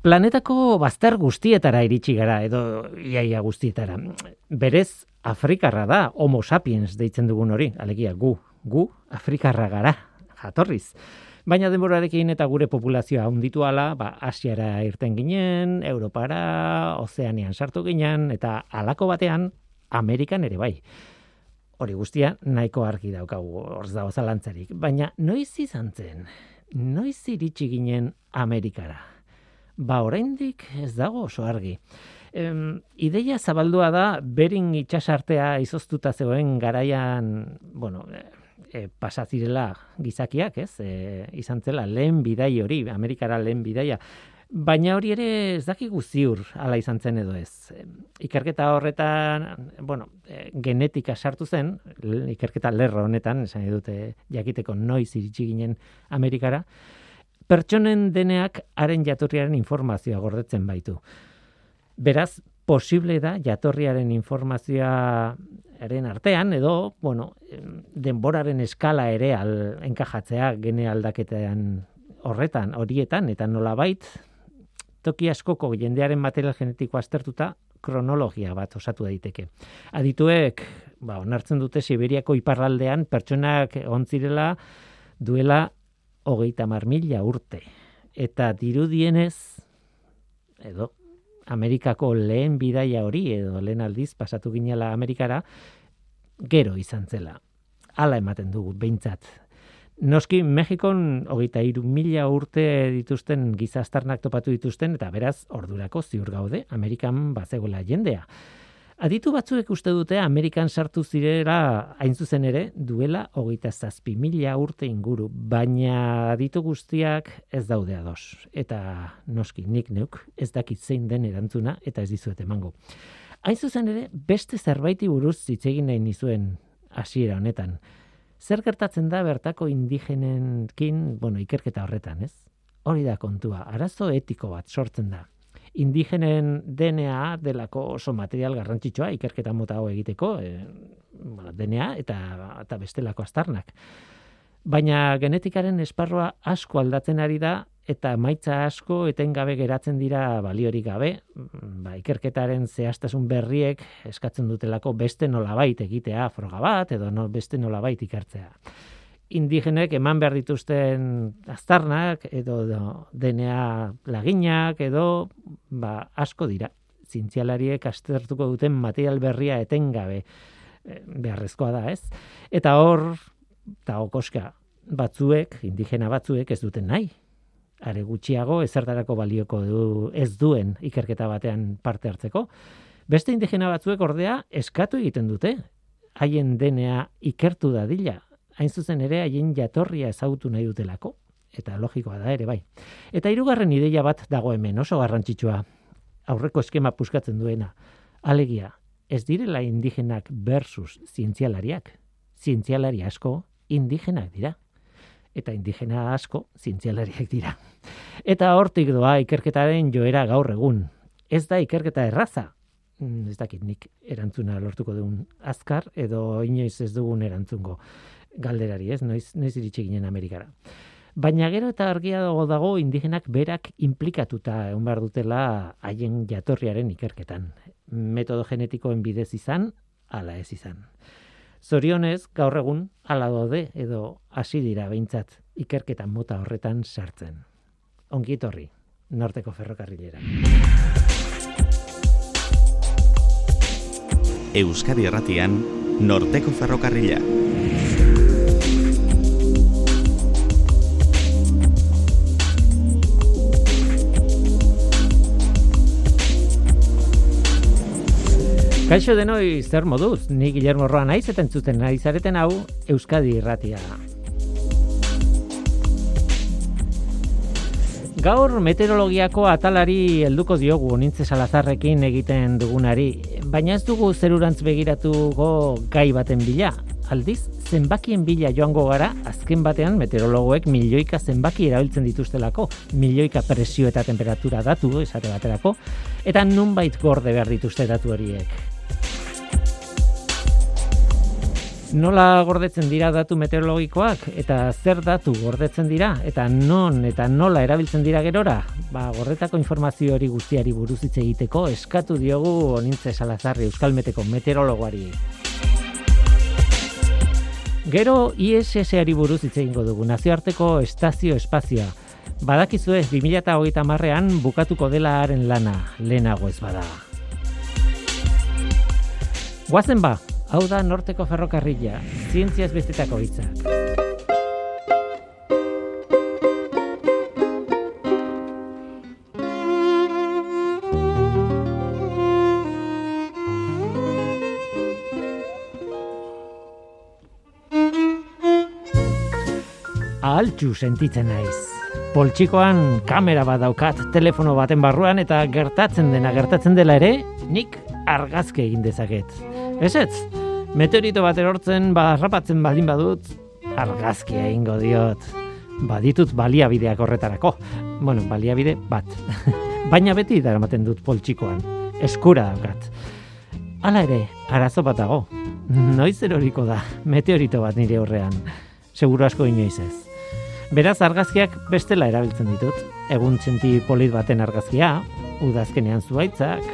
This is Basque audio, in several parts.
Planetako bazter guztietara iritsi gara, edo iaia guztietara. Berez, Afrikarra da, homo sapiens deitzen dugun hori, alegia gu, gu, Afrikarra gara, jatorriz. Baina denborarekin eta gure populazioa hunditu ala, ba, Asiara irten ginen, Europara, Ozeanian sartu ginen, eta alako batean, Amerikan ere bai. Hori guztia, nahiko argi daukagu, horz dago zalantzarik. Baina, noiz izan zen, noiz iritsi ginen Amerikara? Ba oraindik ez dago oso argi. Em, ideia zabaldua da bering itxasartea izoztuta zegoen garaian, bueno, e, e pasazirela gizakiak, ez? E, izan zela lehen bidai hori, Amerikara lehen bidaia. Baina hori ere ez dakigu ziur ala izan zen edo ez. Ikerketa horretan, bueno, e, genetika sartu zen, ikerketa lerro honetan, esan dute jakiteko noiz iritsi ginen Amerikara, pertsonen deneak haren jatorriaren informazioa gordetzen baitu. Beraz, posible da jatorriaren informazioaren artean edo, bueno, denboraren eskala ere al enkajatzea gene aldaketean horretan, horietan eta nolabait toki askoko jendearen material genetiko aztertuta kronologia bat osatu daiteke. Adituek, ba, onartzen dute Siberiako iparraldean pertsonak ontzirela duela hogeita mar mila urte. Eta dirudienez, edo, Amerikako lehen bidaia hori, edo lehen aldiz, pasatu ginela Amerikara, gero izan zela. Hala ematen dugu, behintzat. Noski, Mexikon hogeita iru mila urte dituzten gizastarnak topatu dituzten, eta beraz, ordurako ziur gaude, Amerikan bazegoela jendea. Aditu batzuek uste dute Amerikan sartu zirera hain zuzen ere duela hogeita zazpi mila urte inguru, baina aditu guztiak ez daude ados. Eta noski nik neuk ez dakit zein den erantzuna eta ez dizuet emango. Hain zuzen ere beste zerbaiti buruz zitzegin nahi nizuen hasiera honetan. Zer gertatzen da bertako indigenenkin, bueno, ikerketa horretan, ez? Hori da kontua, arazo etiko bat sortzen da indigenen DNA delako oso material garrantzitsua ikerketa mota hau egiteko, e, bueno, DNA eta, eta bestelako astarnak. Baina genetikaren esparroa asko aldatzen ari da eta maitza asko etengabe geratzen dira baliorik gabe, ba, ikerketaren zehaztasun berriek eskatzen dutelako beste nolabait egitea froga bat edo no, beste nolabait ikertzea indigenek eman behar dituzten aztarnak edo DNA laginak edo ba, asko dira. Zintzialariek astertuko duten material berria etengabe eh, beharrezkoa da, ez? Eta hor, eta okoska batzuek, indigena batzuek ez duten nahi. Are gutxiago ezertarako balioko du ez duen ikerketa batean parte hartzeko. Beste indigena batzuek ordea eskatu egiten dute. Haien DNA ikertu dadila, hain zuzen ere haien jatorria ezagutu nahi dutelako, eta logikoa da ere bai. Eta hirugarren ideia bat dago hemen oso garrantzitsua, aurreko eskema puskatzen duena, alegia, ez direla indigenak versus zientzialariak, zientzialari asko indigenak dira, eta indigena asko zientzialariak dira. Eta hortik doa ikerketaren joera gaur egun, ez da ikerketa erraza, mm, ez dakit nik erantzuna lortuko dugun azkar edo inoiz ez dugun erantzungo galderari, ez? Noiz, noiz iritsi ginen Amerikara. Baina gero eta argia dago dago indigenak berak implikatuta egon behar dutela haien jatorriaren ikerketan. Metodo genetikoen bidez izan, ala ez izan. Zorionez, gaur egun, ala dode edo hasi dira behintzat ikerketan mota horretan sartzen. Ongitorri, norteko ferrokarrilera. Euskadi Erratian, norteko ferrokarrila. Kaixo denoi zer moduz, ni Guillermo Roa naiz eta entzuten naiz zareten hau Euskadi Irratia. Gaur meteorologiako atalari helduko diogu nintze salazarrekin egiten dugunari, baina ez dugu zerurantz begiratuko gai baten bila. Aldiz, zenbakien bila joango gara, azken batean meteorologoek milioika zenbaki erabiltzen dituztelako, milioika presio eta temperatura datu, esate baterako, eta nunbait gorde behar dituzte datu horiek. Nola gordetzen dira datu meteorologikoak eta zer datu gordetzen dira eta non eta nola erabiltzen dira gerora? Ba, gordetako informazio hori guztiari buruz hitz egiteko eskatu diogu Onintze Salazarri Euskalmeteko meteorologoari. Gero ISS-ari buruz hitz egingo dugu nazioarteko estazio espazioa. Badakizue 2030ean bukatuko dela haren lana, lehenago ez bada. Guazen ba, Hau da norteko ferrokarrila, zientziaz bestetako hitzak. Altxu sentitzen naiz. Poltsikoan kamera bat daukat telefono baten barruan eta gertatzen dena gertatzen dela ere, nik argazke egin dezaket. Ez ez, meteorito bat erortzen, barrapatzen baldin badut, argazki egingo diot. Baditut baliabideak horretarako. Bueno, baliabide bat. Baina beti daramaten dut poltsikoan. Eskura daukat. Hala ere, arazo bat dago. Noiz eroriko da, meteorito bat nire horrean. Seguro asko inoiz ez. Beraz, argazkiak bestela erabiltzen ditut. Egun txenti polit baten argazkia, udazkenean zuaitzak,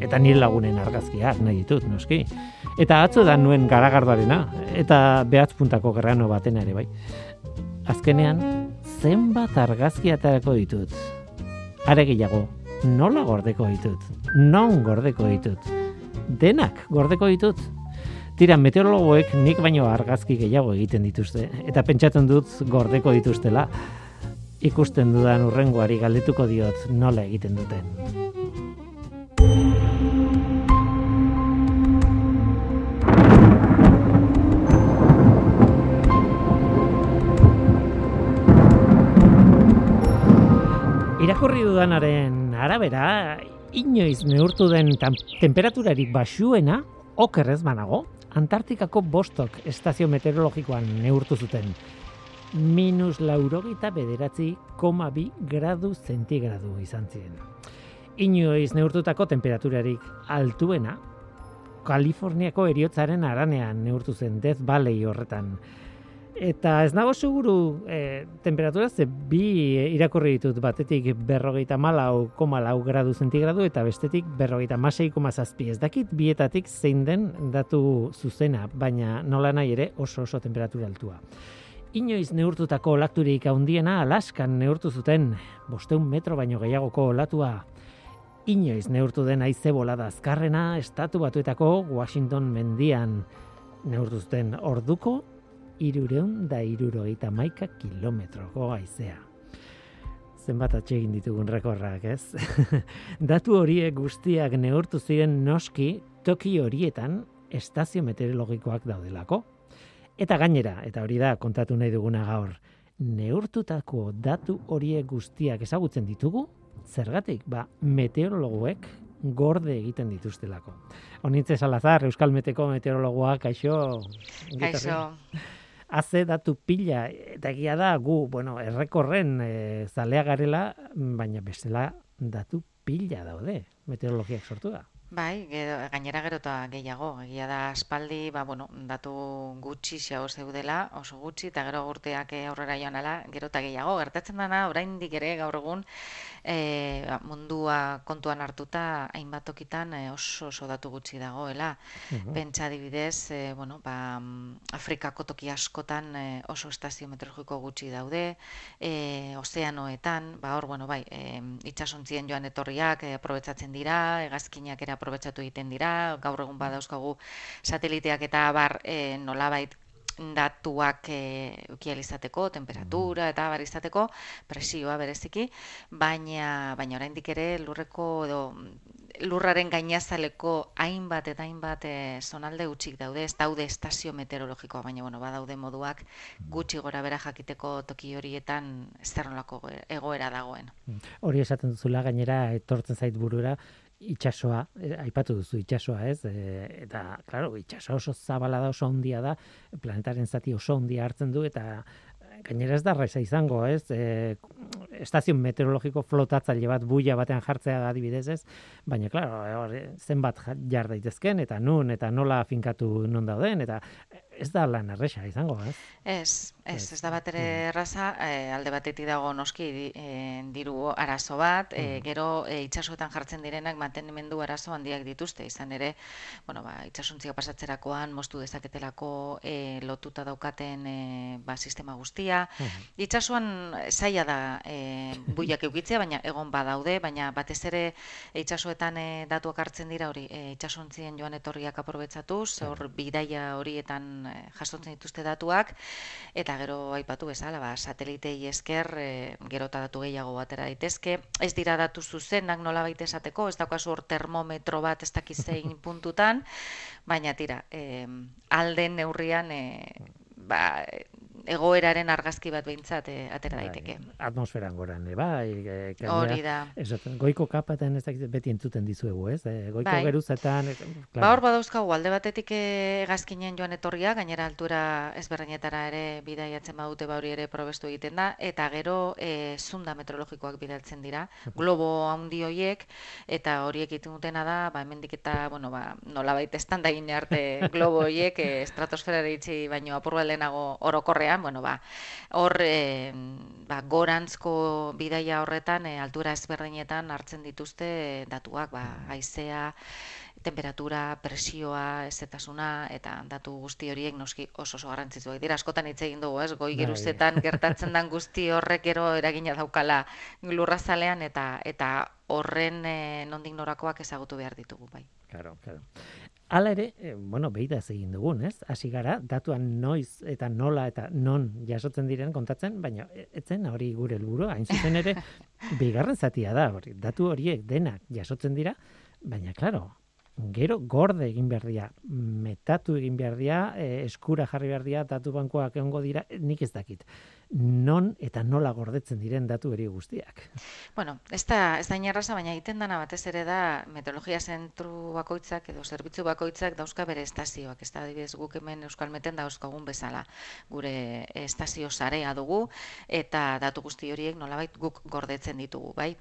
eta nire lagunen argazkiak nahi ditut, noski. Eta atzo da nuen garagardoarena, eta behatz puntako gerrano batena ere bai. Azkenean, zenbat argazki atarako ditut. Are gehiago, nola gordeko ditut? Non gordeko ditut? Denak gordeko ditut? Tira, meteorologoek nik baino argazki gehiago egiten dituzte, eta pentsatzen dut gordeko dituztela, ikusten dudan urrengoari galdetuko diot nola egiten duten. Irakurri dudanaren arabera, inoiz neurtu den temperaturarik basuena, okerrez banago, Antartikako bostok estazio meteorologikoan neurtu zuten. Minus laurogita bederatzi koma bi gradu zentigradu izan ziren. Inoiz neurtutako temperaturarik altuena, Kaliforniako eriotzaren aranean neurtu zen Death Valley horretan. Eta ez nago seguru e, temperatura ze bi irakurri ditut batetik berrogeita malau koma lau gradu zentigradu eta bestetik berrogeita masei koma zazpi. Ez dakit bietatik zein den datu zuzena, baina nola nahi ere oso oso temperatura altua. Inoiz neurtutako olaturik handiena Alaskan neurtu zuten bosteun metro baino gehiagoko olatua. Inoiz neurtu den aize bolada azkarrena estatu batuetako Washington mendian neurtu zuten orduko irureun da irurogeita maika kilometroko aizea. Zenbat atsegin ditugun rekorrak, ez? Datu horiek guztiak neurtu ziren noski toki horietan estazio meteorologikoak daudelako. Eta gainera, eta hori da kontatu nahi duguna gaur, neurtutako datu horiek guztiak ezagutzen ditugu, zergatik, ba, meteorologoek gorde egiten dituztelako. Honitze Salazar, Euskal Meteko meteorologoak, kaixo? Kaixo haze datu pila, eta egia da, gu, bueno, errekorren e, zalea garela, baina bestela datu pila daude, meteorologiak sortu da. Bai, gero, gainera gero eta gehiago, egia da aspaldi, ba, bueno, datu gutxi xago zeudela, oso gutxi, eta gero gurteak aurrera joan ala, gero eta gehiago, gertatzen dana, oraindik ere gaur egun, e, mundua kontuan hartuta hainbat tokitan e, oso oso datu gutxi dagoela. Uh Pentsa adibidez, e, bueno, ba, Afrikako toki askotan e, oso estazio meteorologiko gutxi daude, e, ozeanoetan, ba hor, bueno, bai, e, itsasontzien joan etorriak e, aprobetsatzen dira, hegazkinak ere aprobetsatu egiten dira, gaur egun badauzkagu sateliteak eta bar e, nolabait datuak e, izateko, temperatura eta bar izateko, presioa bereziki, baina baina oraindik ere lurreko edo lurraren gainazaleko hainbat eta hainbat e, zonalde gutxik daude, ez daude estazio meteorologikoa, baina bueno, badaude moduak gutxi gora bera jakiteko toki horietan zer egoera dagoen. Hori esaten duzula gainera etortzen zait burura, itxasoa, eh, aipatu duzu itxasoa, ez? E, eta, claro, itxasoa oso zabala da, oso handia da, planetaren zati oso handia hartzen du, eta eh, gainera ez da reza izango, ez? E, estazio meteorologiko flotatzaile bat buia batean jartzea da adibidez, ez? Baina, claro, zenbat jar daitezken, eta nun, eta nola finkatu non dauden, eta ez da lan erresa izango, ez? Ez, ez, ez da bat ere erraza, e, alde batetik dago noski e, diru arazo bat, e, gero e, itxasuetan jartzen direnak mantenimendu arazo handiak dituzte, izan ere, bueno, ba, itxasuntzia pasatzerakoan, mostu dezaketelako e, lotuta daukaten e, ba, sistema guztia. Itxasuan zaila da e, buiak eukitzea, baina egon badaude, baina batez ere itxasuetan e, datuak hartzen dira hori, e, itxasuntzien joan etorriak aprobetsatuz, hor bidaia horietan e, jasontzen dituzte datuak, eta gero aipatu bezala, ba, satelitei esker e, gero eta datu gehiago batera daitezke. Ez dira datu zuzenak nola baita esateko, ez daukazu hor termometro bat ez dakizein puntutan, baina tira, e, alden neurrian e, ba, egoeraren argazki bat behintzat eh, atera bai, daiteke. atmosferan goran, e, bai. E, Hori da. Ez, goiko kapaten ez dakit beti entzuten dizuegu, ez? E, goiko bai. geruzetan... Claro. Ba hor badauzkagu, alde batetik egazkinen joan etorria, gainera altura ezberdinetara ere bidaiatzen badute ba hori ere probestu egiten da, eta gero e, zunda meteorologikoak bidaltzen dira, globo handi hoiek, eta horiek egiten dutena da, ba, hemendik eta, bueno, ba, nola baita da arte globo hoiek, e, estratosferara itxi baino apur orokorrean, bueno, ba, hor e, ba, gorantzko bidaia horretan, e, altura ezberdinetan hartzen dituzte datuak, ba, haizea, temperatura, presioa, ezetasuna eta datu guzti horiek noski oso oso garrantzitsuak dira. Askotan hitz egin dugu, ez? Goi bai. geruzetan gertatzen den guzti horrek gero eragina daukala lurrazalean eta eta horren e, nondik norakoak ezagutu behar ditugu, bai. Claro, claro. Hala ere, e, bueno, beida egin dugun, ez? Hasi gara, datuan noiz eta nola eta non jasotzen diren kontatzen, baina etzen hori gure helburu, hain zuzen ere, bigarren zatia da, hori, datu horiek denak jasotzen dira, baina, claro, gero gorde egin behar dira, metatu egin behar dira, e, eskura jarri behar dira, datu bankoak egongo dira, nik ez dakit non eta nola gordetzen diren datu eri guztiak. Bueno, ez da, ez da inarraza, baina egiten dana batez ere da meteorologia zentru bakoitzak edo zerbitzu bakoitzak dauzka bere estazioak. Ez da, adibidez, guk hemen Euskalmeten dauzkagun bezala gure estazio sarea dugu eta datu guzti horiek nolabait guk gordetzen ditugu, bai?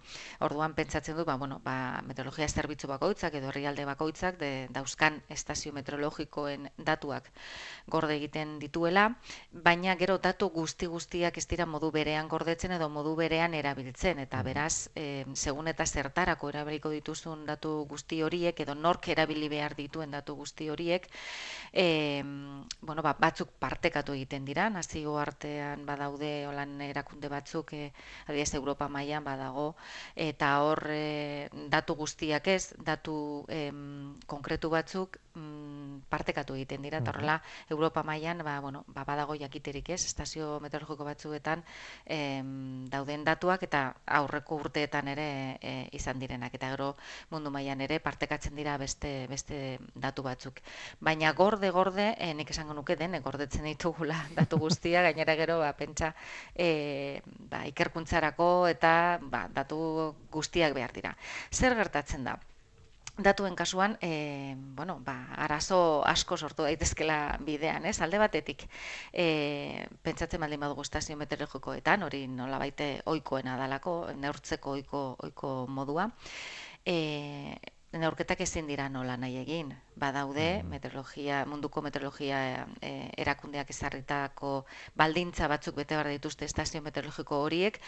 Orduan pentsatzen du, ba, bueno, ba, meteorologia zerbitzu bakoitzak edo herrialde bakoitzak de, dauzkan estazio meteorologikoen datuak gorde egiten dituela, baina gero datu guzti guzti guztiak ez dira modu berean gordetzen edo modu berean erabiltzen. Eta beraz e, segun eta zertarako erabiliko dituzun datu guzti horiek edo nork erabili behar dituen datu guzti horiek e, bueno, ba, batzuk partekatu egiten dira. Nazio artean badaude holan erakunde batzuk e, adibidez Europa mailan badago. Eta hor e, datu guztiak ez datu e, konkretu batzuk mm, partekatu egiten dira eta horrela Europa mailan ba, bueno, ba, badago jakiterik ez estazio meteorologiko batzuetan em, dauden datuak eta aurreko urteetan ere e, izan direnak eta gero mundu mailan ere partekatzen dira beste beste datu batzuk. Baina gorde gorde e, nik esango nuke den gordetzen ditugula datu guztia gainera gero ba pentsa e, ba, ikerkuntzarako eta ba, datu guztiak behar dira. Zer gertatzen da? Datuen kasuan, e, bueno, ba, arazo asko sortu daitezkela bidean, ez? Alde batetik, e, pentsatzen baldin badugu estazio meteorologikoetan, hori nola baite oikoena dalako, neurtzeko oiko, oiko modua, e, neurketak ezin dira nola nahi egin. Badaude, mm. meteorologia, munduko meteorologia e, erakundeak ezarritako baldintza batzuk bete behar dituzte estazio meteorologiko horiek,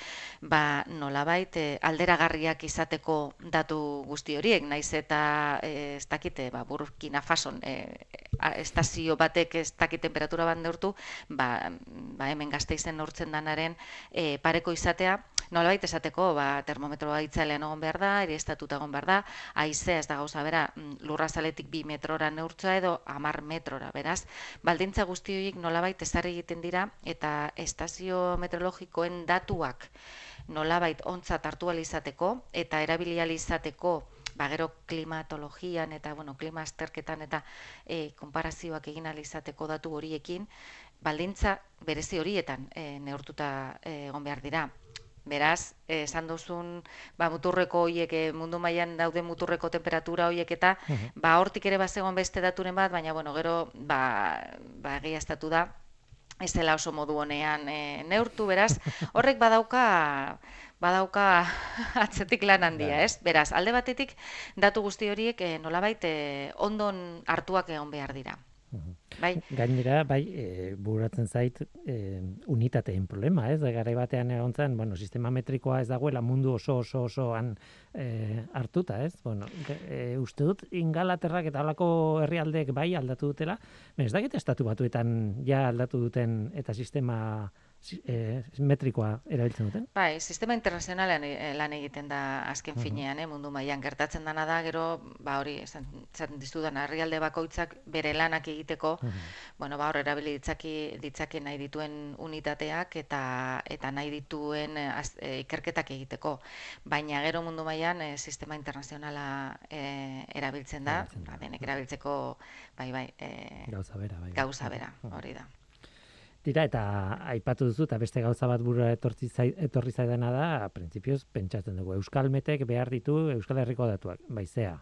ba nolabait e, alderagarriak izateko datu guzti horiek, naiz eta e, ez dakite, ba, Burkina Fason e, estazio batek ez dakit temperatura bat neurtu, ba, ba hemen gazte izen neurtzen danaren e, pareko izatea, nolabait esateko, ba, termometroa itzalean egon behar da, eri estatuta egon behar da, aize ez da gauza bera mm, lurrazaletik bi metrora neurtza edo amar metrora, beraz, baldintza guzti horiek nolabait ezarri egiten dira eta estazio meteorologikoen datuak nolabait ontza hartu izateko eta erabili ba gero klimatologian eta bueno, klima azterketan eta e, konparazioak egin izateko datu horiekin baldintza berezi horietan e, neurtuta e, egon behar dira. Beraz, esan duzun, ba, muturreko hoiek, eh, mundu mailan daude muturreko temperatura hoiek eta, ba, hortik ere bazegon beste daturen bat, baina, bueno, gero, ba, ba egia estatu da, ez dela oso modu honean e, neurtu, beraz, horrek badauka, badauka atzetik lan handia, ez? Beraz, alde batetik, datu guzti horiek e, nolabait e, ondon hartuak egon behar dira. Bai. Gainera, bai, e, buratzen zait e, unitateen problema, ez? Garai batean egon zen, bueno, sistema metrikoa ez dagoela mundu oso oso osoan e, hartuta, ez? Bueno, e, uste dut ingalaterrak eta halako herrialdeek bai aldatu dutela, ez dakit estatu batuetan ja aldatu duten eta sistema e, metrikoa erabiltzen duten? Bai, sistema internazionalean eh, lan egiten da azken uh finean, eh, mundu mailan gertatzen dana da, gero, ba hori, esan dizudan, herrialde bakoitzak bere lanak egiteko, bueno, ba hor, erabili ditzaki, ditzaki nahi dituen unitateak eta eta nahi dituen ikerketak egiteko. Baina gero mundu mailan sistema internazionala erabiltzen da, ba, denek erabiltzeko, bai, bai, e, gauza bera, bai. Gauza bera, hori da. Tira, eta aipatu duzu, eta beste gauza bat burura etorri, etorri zaidana da, printzipioz, pentsatzen dugu, Euskal Metek behar ditu Euskal Herriko datuak, baizea,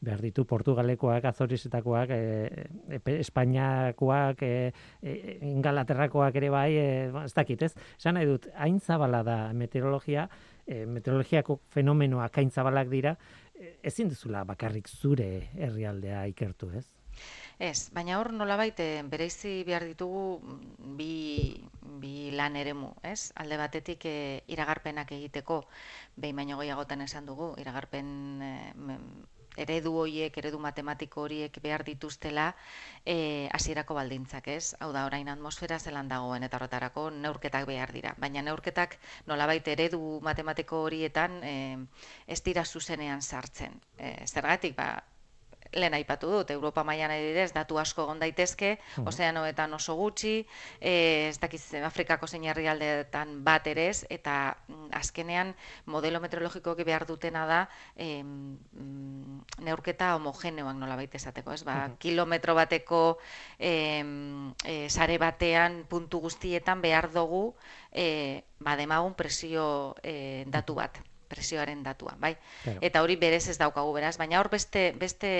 behar ditu Portugalekoak, Azorizetakoak, e, e, Espainiakoak, e, e, Ingalaterrakoak ere bai, e, ez dakit, ez? Esan nahi dut, hain zabala da meteorologia, e, meteorologiako fenomenoak hain zabalak dira, ezin duzula bakarrik zure herrialdea ikertu, ez? Ez, baina hor nolabait eh, bereizi behar ditugu mm, bi, bi lan eremu, ez? Alde batetik e, iragarpenak egiteko, behin baino gehiagotan esan dugu, iragarpen e, eredu horiek, eredu matematiko horiek behar dituztela e, hasierako baldintzak, ez? Hau da, orain atmosfera zelan dagoen eta horretarako neurketak behar dira. Baina neurketak nolabait eredu matematiko horietan e, ez dira zuzenean sartzen. E, zergatik, ba, lehen aipatu dut, Europa mailan adibidez, datu asko egon daitezke, mm. ozeanoetan oso gutxi, e, ez dakiz Afrikako zein herrialdeetan bat ere ez, eta mm, azkenean modelo meteorologikoak behar dutena da e, neurketa homogeneoak nola baita esateko, ez? Ba, kilometro bateko e, e, sare batean puntu guztietan behar dugu e, ba, demagun presio e, datu bat presioaren datua, bai? Eta hori berez ez daukagu beraz, baina hor beste beste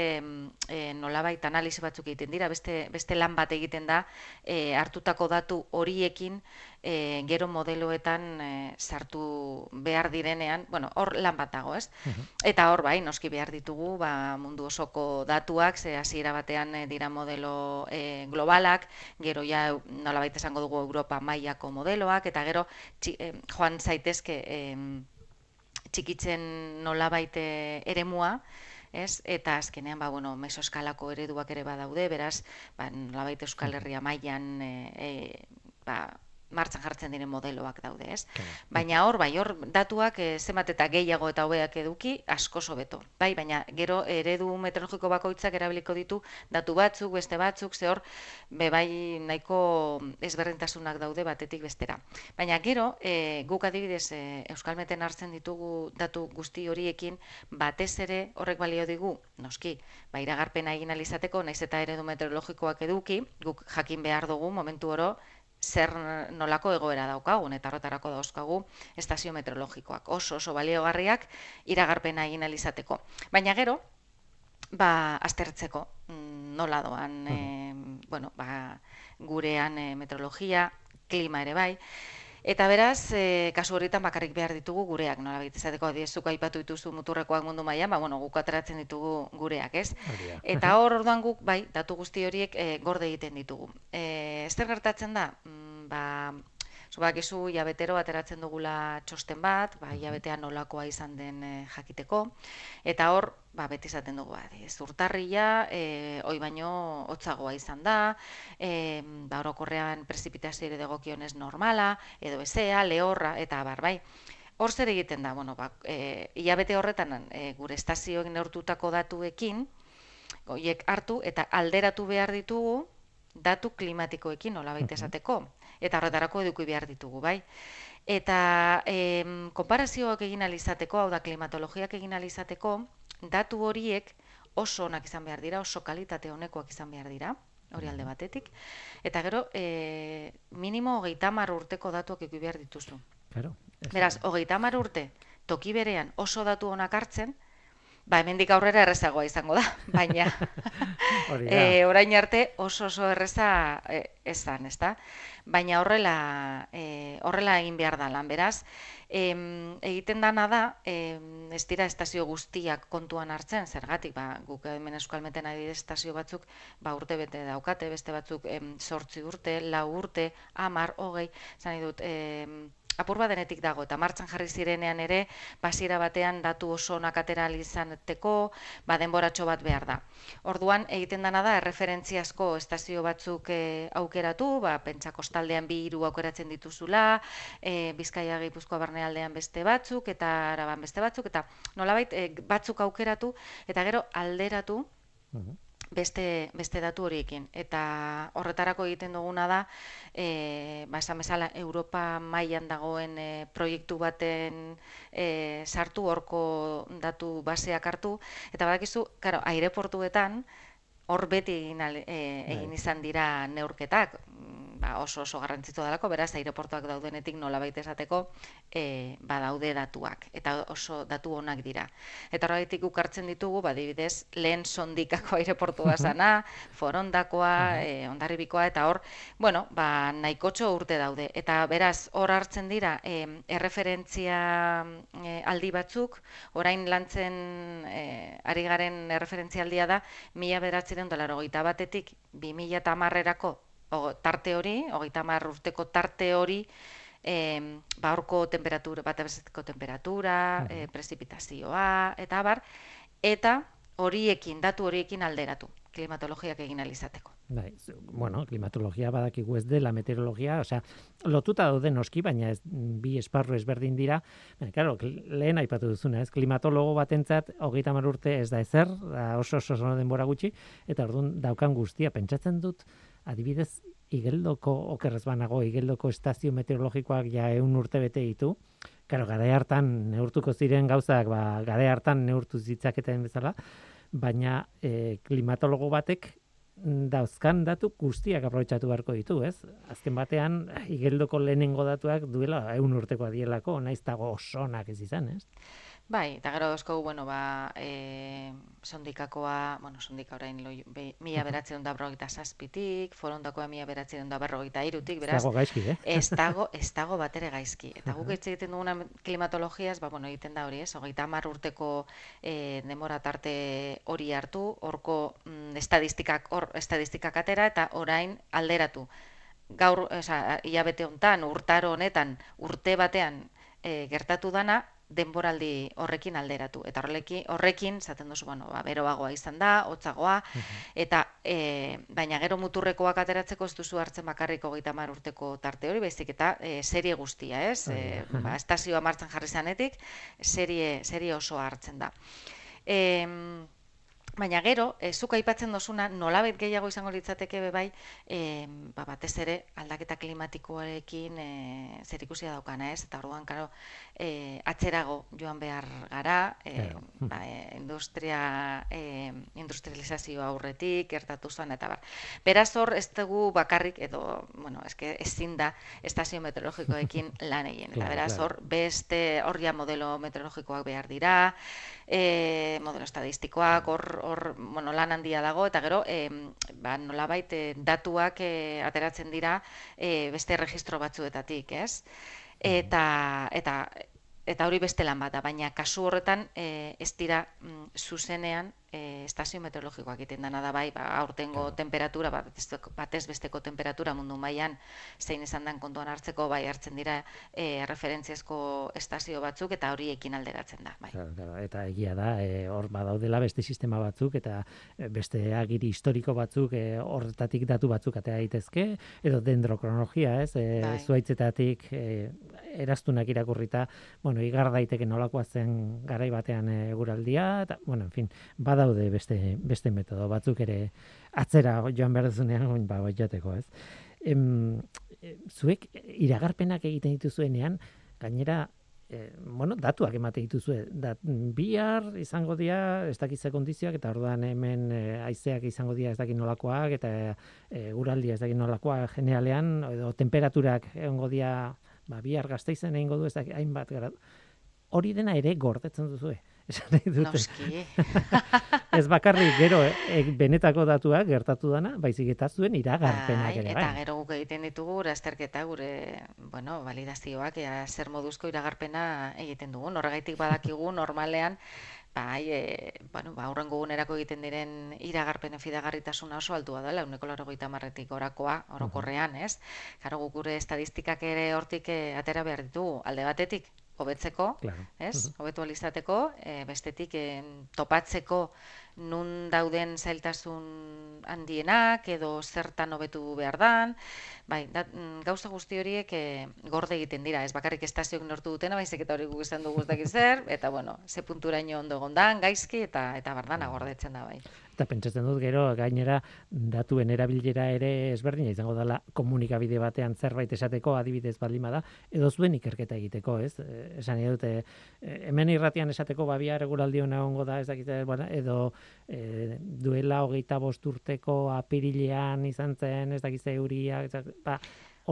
e, nolabait analisi batzuk egiten dira, beste beste lan bat egiten da e, hartutako datu horiekin e, gero modeloetan e, sartu behar direnean, bueno, hor lan bat dago, ez? Eta hor bai, noski behar ditugu, ba, mundu osoko datuak, ze hasiera batean dira modelo e, globalak, gero ja nolabait esango dugu Europa mailako modeloak eta gero joan zaitezke e, txikitzen nolabait eh, eremua, ez? Eta azkenean ba bueno, mesoskalako ereduak ere badaude, beraz, ba nolabait Euskal Herria mailan eh, eh ba, martxan jartzen diren modeloak daude, ez? Baina hor, bai, hor datuak e, zenbat eta gehiago eta hobeak eduki asko sobeto. Bai, baina gero eredu meteorologiko bakoitzak erabiliko ditu datu batzuk, beste batzuk, ze hor be bai nahiko ezberdintasunak daude batetik bestera. Baina gero, e, guk adibidez e, Euskalmeten hartzen ditugu datu guzti horiekin batez ere horrek balio digu, noski, ba iragarpena egin alizateko, naiz eta eredu meteorologikoak eduki, guk jakin behar dugu momentu oro zer nolako egoera daukagun eta horretarako dauzkagu estazio meteorologikoak. Oso oso baliogarriak iragarpena egin alizateko. Baina gero, ba, aztertzeko mm, nola doan, e, bueno, ba, gurean e, meteorologia, klima ere bai, Eta beraz, e, kasu horietan bakarrik behar ditugu gureak, nola baita izateko adiezuko aipatu dituzu muturrekoak mundu mailan, ba bueno, guk ateratzen ditugu gureak, ez? Eta hor orduan guk bai, datu guzti horiek e, gorde egiten ditugu. Eh, zer gertatzen da? Mm, ba, Zuba, gizu, jabetero ateratzen dugula txosten bat, ba, jabetean nolakoa izan den jakiteko, eta hor, ba, beti izaten dugu, ba, zurtarria, e, oi baino hotzagoa izan da, e, ba, orokorrean prezipitazio ere degokionez normala, edo ezea, lehorra, eta bar, bai. Hor zer egiten da, bueno, ba, e, iabete horretan e, gure estazioek neurtutako datuekin, goiek hartu eta alderatu behar ditugu datu klimatikoekin nola baita esateko. Eta horretarako eduki behar ditugu, bai. Eta em, konparazioak egin alizateko, hau da klimatologiak egin alizateko, datu horiek oso onak izan behar dira, oso kalitate honekoak izan behar dira, hori alde batetik. Eta gero, e, minimo hogeita mar urteko datuak eki behar dituzu. Claro, Beraz, hogeita mar urte, toki berean oso datu onak hartzen, Ba, hemendik aurrera errezagoa izango da, baina e, orain arte oso oso erreza e, ezan, ezta? Baina horrela, e, horrela egin behar da lan, beraz, em, egiten dana da, em, ez dira estazio guztiak kontuan hartzen, zergatik, ba, guk hemen eskualmeten adibidez estazio batzuk, ba, urte bete daukate, beste batzuk em, sortzi urte, lau urte, amar, hogei, zan dut, em, apur denetik dago eta martxan jarri zirenean ere basiera batean datu oso onak atera izaneteko ba denboratxo bat behar da. Orduan egiten dana da erreferentziazko estazio batzuk e, aukeratu, ba pentsa kostaldean bi hiru aukeratzen dituzula, e, Bizkaia Gipuzkoa barnealdean beste batzuk eta Araban beste batzuk eta nolabait e, batzuk aukeratu eta gero alderatu beste, beste datu horiekin. Eta horretarako egiten duguna da, e, ba, esan bezala, Europa mailan dagoen e, proiektu baten e, sartu horko datu baseak hartu, eta badakizu, karo, aireportuetan, hor beti egin, e, bai. egin izan dira neurketak, mm, ba, oso oso garrantzitsua delako, beraz aireportuak daudenetik nolabait esateko e, ba daude datuak eta oso datu onak dira. Eta horretik ukartzen ditugu, ba adibidez, lehen sondikako aireportua sana, Forondakoa, e, Hondarribikoa eta hor, bueno, ba nahikotxo urte daude. Eta beraz hor hartzen dira e, erreferentzia e, aldi batzuk, orain lantzen e, ari garen erreferentzia aldia da 1900 bederatzen dela hogeita batetik, 2000 eta tarte hori, hogeita mar urteko tarte hori, e, ba horko temperatura, bat temperatura, mm -hmm. e, prezipitazioa, eta bar, eta horiekin, datu horiekin alderatu klimatologiak egin alizateko. Bai, bueno, klimatologia badakigu ez dela meteorologia, osea, lotuta daude noski, baina ez bi esparru ezberdin dira. Baina, claro, lehen aipatu duzuna, ez klimatologo batentzat 30 urte ez da ezer, da oso oso oso denbora gutxi eta ordun daukan guztia pentsatzen dut adibidez igeldoko okerrez banago igeldoko estazio meteorologikoak ja ehun urte bete ditu. Claro, gare hartan neurtuko ziren gauzak, ba gare hartan neurtu zitzaketen bezala, baina e, klimatologo batek dauzkan datu guztiak aprobetxatu beharko ditu, ez? Azken batean, igeldoko lehenengo datuak duela eun urteko adielako, naiz dago osonak ez izan, ez? Bai, eta gero dozko, bueno, ba, e, sondikakoa, bueno, sondika orain loi, be, mila beratzen da berrogeita zazpitik, forondakoa mila beratzen da berrogeita irutik, beraz, ez dago gaizki, eh? ez dago, ez dago batere gaizki. Eta guk ez egiten duguna klimatologiaz, ba, bueno, egiten da hori, ez? Hogeita mar urteko e, demora tarte hori hartu, horko mm, estadistikak, hor estadistikak atera, eta orain alderatu. Gaur, oza, hilabete hontan, urtaro honetan, urte batean, e, gertatu dana, denboraldi horrekin alderatu. Eta horrekin, horrekin zaten duzu, bueno, ba, beroagoa izan da, hotzagoa, eta e, baina gero muturrekoak ateratzeko ez duzu hartzen bakarriko gita urteko tarte hori, bezik eta e, serie guztia, ez? E, ba, estazioa martzen jarri zanetik, serie, serie oso hartzen da. E, Baina gero, e, zuk aipatzen dozuna, nolabait gehiago izango litzateke be bai, e, ba, batez ere aldaketa klimatikoarekin e, zer ikusia daukana ez, eta orduan, karo, e, atzerago joan behar gara, e, ba, e, industria, e, industrializazioa aurretik, gertatu zen, eta bar. Beraz hor, ez dugu bakarrik, edo, bueno, eske ezin da estazio meteorologikoekin lan egin. Claro, beraz hor, beste horria modelo meteorologikoak behar dira, e, modelo estadistikoak, hor, hor bueno, lan handia dago, eta gero, e, ba, nolabait, e, datuak e, ateratzen dira e, beste registro batzuetatik, ez? Eta, eta, eta hori beste lan bat da, baina kasu horretan e, ez dira mm, zuzenean e, estazio meteorologikoak egiten dana da bai, ba, aurtengo temperatura, ba, batez besteko temperatura mundu mailan zein izan den kontuan hartzeko, bai hartzen dira e, referentziazko estazio batzuk eta horiekin alderatzen da. Bai. eta egia da, e, hor badaudela beste sistema batzuk eta beste agiri historiko batzuk e, horretatik datu batzuk atea daitezke edo dendrokronologia, ez? E, bai. Zuaitzetatik e, eraztunak irakurrita, bueno, igar daiteke nolakoa zen garai batean e, guraldia, eta, bueno, en fin, bada badaude beste, beste metodo. Batzuk ere atzera joan behar duzunean ba, jateko, ez? Em, zuek iragarpenak egiten dituzuenean, gainera, e, bueno, datuak emate dituzue, dat, bihar izango dira, ez dakitze kondizioak, eta orduan hemen e, aizeak izango dira ez dakit nolakoak, eta e, uraldia ez dakit nolakoak generalean, edo temperaturak egongo dira, ba, bihar gazteizen egingo du ez dakit, hainbat gara, hori dena ere gordetzen duzue esan nahi dute. Noski. Ez bakarrik gero e, benetako datuak gertatu dana, baizik eta zuen iragarpenak Bai, ere eta bai. gero guk egiten ditugu gure azterketa gure, bueno, validazioak ea zer moduzko iragarpena egiten dugun. Horregaitik badakigu normalean bai, e, bueno, ba, aurrengo egunerako egiten diren iragarpenen fidagarritasuna oso altua dela, uneko laurogeita marretik orakoa, orokorrean, ez? Karo, guk gure estadistikak ere hortik eh, atera behar ditugu, alde batetik, hobetzeko, Claro. ez? Hobetu ahal izateko, e, bestetik eh, topatzeko nun dauden zailtasun handienak edo zertan hobetu behar dan, bai, da, mm, gauza guzti horiek e, gorde egiten dira, ez bakarrik estazioek nortu dutena, baizik eta hori guk izan dugu zer, eta bueno, ze punturaino ondo egondan, gaizki, eta eta bardana gordetzen da bai. Eta pentsatzen dut gero gainera datuen erabilera ere ezberdina izango dela komunikabide batean zerbait esateko adibidez baldin bada edo zuen ikerketa egiteko, ez? Eh, Esan dute eh, hemen irratian esateko babia regulaldi ona egongo da, ez dakite, bueno, edo eh, duela hogeita bost urteko apirilean izan zen, ez dakite euria, ba,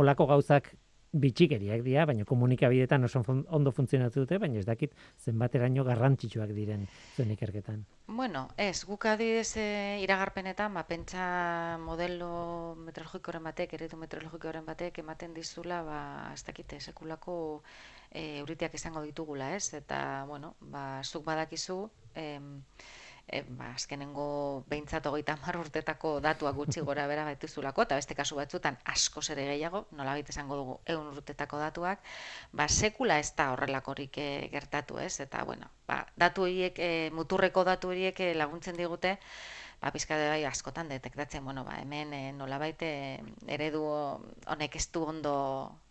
olako gauzak bitxikeriak dira, baina komunikabidetan oso ondo funtzionatu dute, baina ez dakit zenbateraino garrantzitsuak diren zuen ikerketan. Bueno, ez, guk adibidez e, iragarpenetan, ba, pentsa modelo meteorologikoren batek, eredu meteorologikoren batek ematen dizula, ba, ez dakite, sekulako e, euriteak izango ditugula, ez? Eta, bueno, ba, zuk badakizu, em, e, ba, azkenengo behintzat hogeita hamar urtetako datuak gutxi gora bera baituzulako, eta beste kasu batzutan asko ere gehiago, nolabait esango dugu ehun urtetako datuak, ba, sekula ez da horrelakorik eh, gertatu, ez? Eta, bueno, ba, datu horiek, eh, muturreko datu horiek eh, laguntzen digute, ba, pizka bai askotan detektatzen, bueno, ba, hemen e, nolabait eh, eredu honek ez du ondo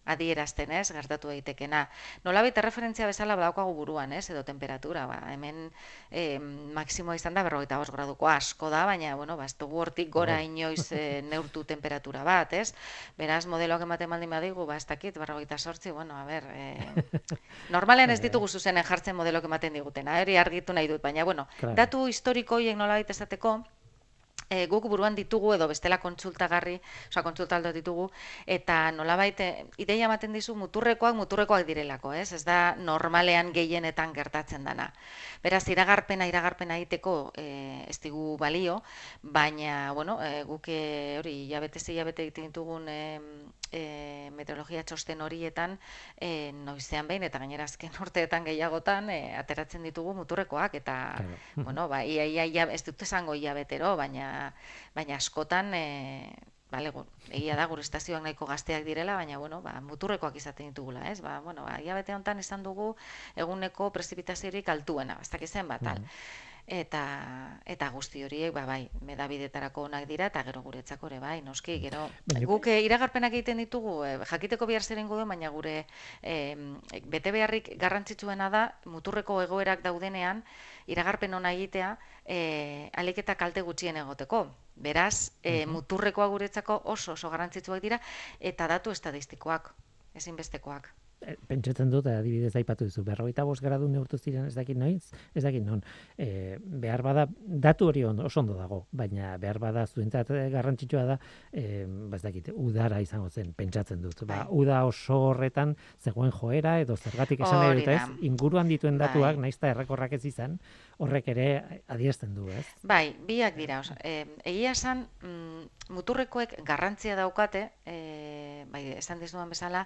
adierazten, ez, gertatu daitekena. Nolabait erreferentzia bezala badaukagu buruan, ez, edo temperatura, ba, hemen e, maksimoa izan da berrogeita bost graduko asko da, baina, bueno, ba, ez dugu hortik gora inoiz e, neurtu temperatura bat, ez? Beraz, modeloak ematen baldin badigu, ba, ez dakit, berrogeita sortzi, bueno, a ber, e, normalean ez ditugu zuzenen jartzen modeloak ematen digutena, hori argitu nahi dut, baina, bueno, Claro. datu historiko horiek nolabait esateko, e, guk buruan ditugu edo bestela kontsultagarri, osea kontsultaldo ditugu eta nolabait e, ideia ematen dizu muturrekoak muturrekoak direlako, ez? Ez da normalean gehienetan gertatzen dana. Beraz iragarpena iragarpena egiteko e, ez digu balio, baina bueno, e, guk e, hori hilabete ze hilabete egiten ditugun e, e, meteorologia txosten horietan e, noizean behin eta gainera azken urteetan gehiagotan e, ateratzen ditugu muturrekoak eta Claro. bueno, ba, ia, ia, ia, ez dut esango hilabetero, baina, baina askotan, e, bale, egia da, gure estazioak nahiko gazteak direla, baina, bueno, ba, muturrekoak izaten ditugula, ez? Ba, bueno, ba, honetan izan dugu eguneko prezipitaziorik altuena, ez dakiz zen bat, tal. Eta, eta guzti horiek, ba, bai, medabidetarako onak dira, eta gero guretzako ere, bai, noski, gero, Baina- guk eh, iragarpenak egiten ditugu, eh, jakiteko bihar zer egingo duen, baina gure eh, bete beharrik garrantzitsuena da, muturreko egoerak daudenean, iragarpen ona egitea, eh, alik eta kalte gutxien egoteko. Beraz, eh, muturrekoa guretzako oso oso garrantzitsuak dira, eta datu estadistikoak, ezinbestekoak. E, pentsatzen dut, adibidez aipatu duzu, berrogeita bost gradu neurtu ziren ez dakit noiz, ez dakit non. E, behar bada, datu hori ondo, oso ondo dago, baina behar bada zuentzat eh, garrantzitsua da, e, ez dakit, udara izango zen, pentsatzen dut. Ba, Bai. uda oso horretan zegoen joera edo zergatik esan nahi dut ez, inguruan dituen datuak, Bai. naiz eta errekorrak ez izan, horrek ere adierazten du, ez? Bai, biak dira. Oso, e, egia esan, mm, muturrekoek garrantzia daukate, e, bai, esan dizudan bezala,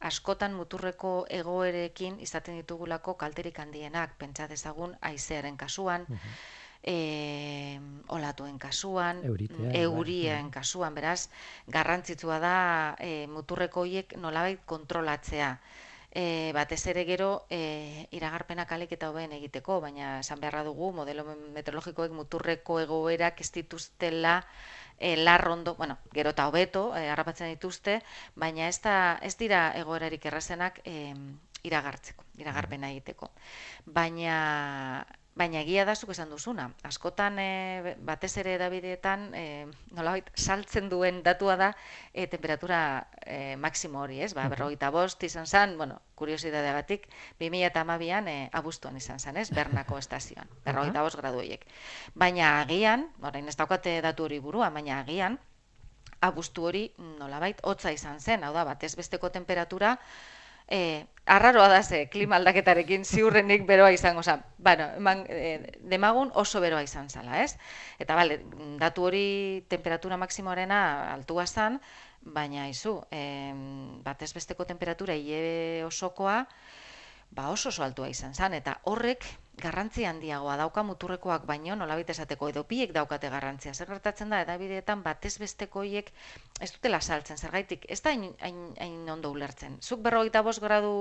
askotan muturreko egoerekin izaten ditugulako kalterik handienak, pentsa dezagun haizearen kasuan, e, olatuen kasuan, Euritea, mm, bai. eurien kasuan, beraz, garrantzitsua da e, muturreko horiek nolabait kontrolatzea. E, batez ere gero e, iragarpenak alik eta hobeen egiteko, baina esan beharra dugu modelo meteorologikoek muturreko egoerak ez dituztela e, larrondo, bueno, gero eta hobeto e, harrapatzen dituzte, baina ez, da, ez dira egoerarik errazenak e, iragartzeko, iragarpena egiteko. Baina Baina egia da zuk esan duzuna. Askotan, e, batez ere edabideetan, e, nolabait saltzen duen datua da e, temperatura e, maksimo hori, ez? Ba, berrogeita bost izan zen, bueno, kuriosidadeagatik, 2008an e, abuztuan izan zen, ez? Bernako estazioan, berrogeita bost gradu horiek. Baina agian, orain ez daukate datu hori burua, baina agian, abuztu hori nolabait hotza izan zen, hau da, batez besteko temperatura, E, arraroa da ze, klima aldaketarekin ziurrenik beroa izango zen. Bueno, eman, e, demagun oso beroa izan zala, ez? Eta bale, datu hori temperatura maksimoarena altua zen, baina izu, e, batez besteko temperatura hile osokoa, ba oso oso altua izan zen, eta horrek garrantzi handiagoa dauka muturrekoak baino nolabait esateko edo biek daukate garrantzia. Zer gertatzen da edabideetan batez besteko hiek ez dutela saltzen zergaitik. Ez da hain, ondo ulertzen. Zuk 45 gradu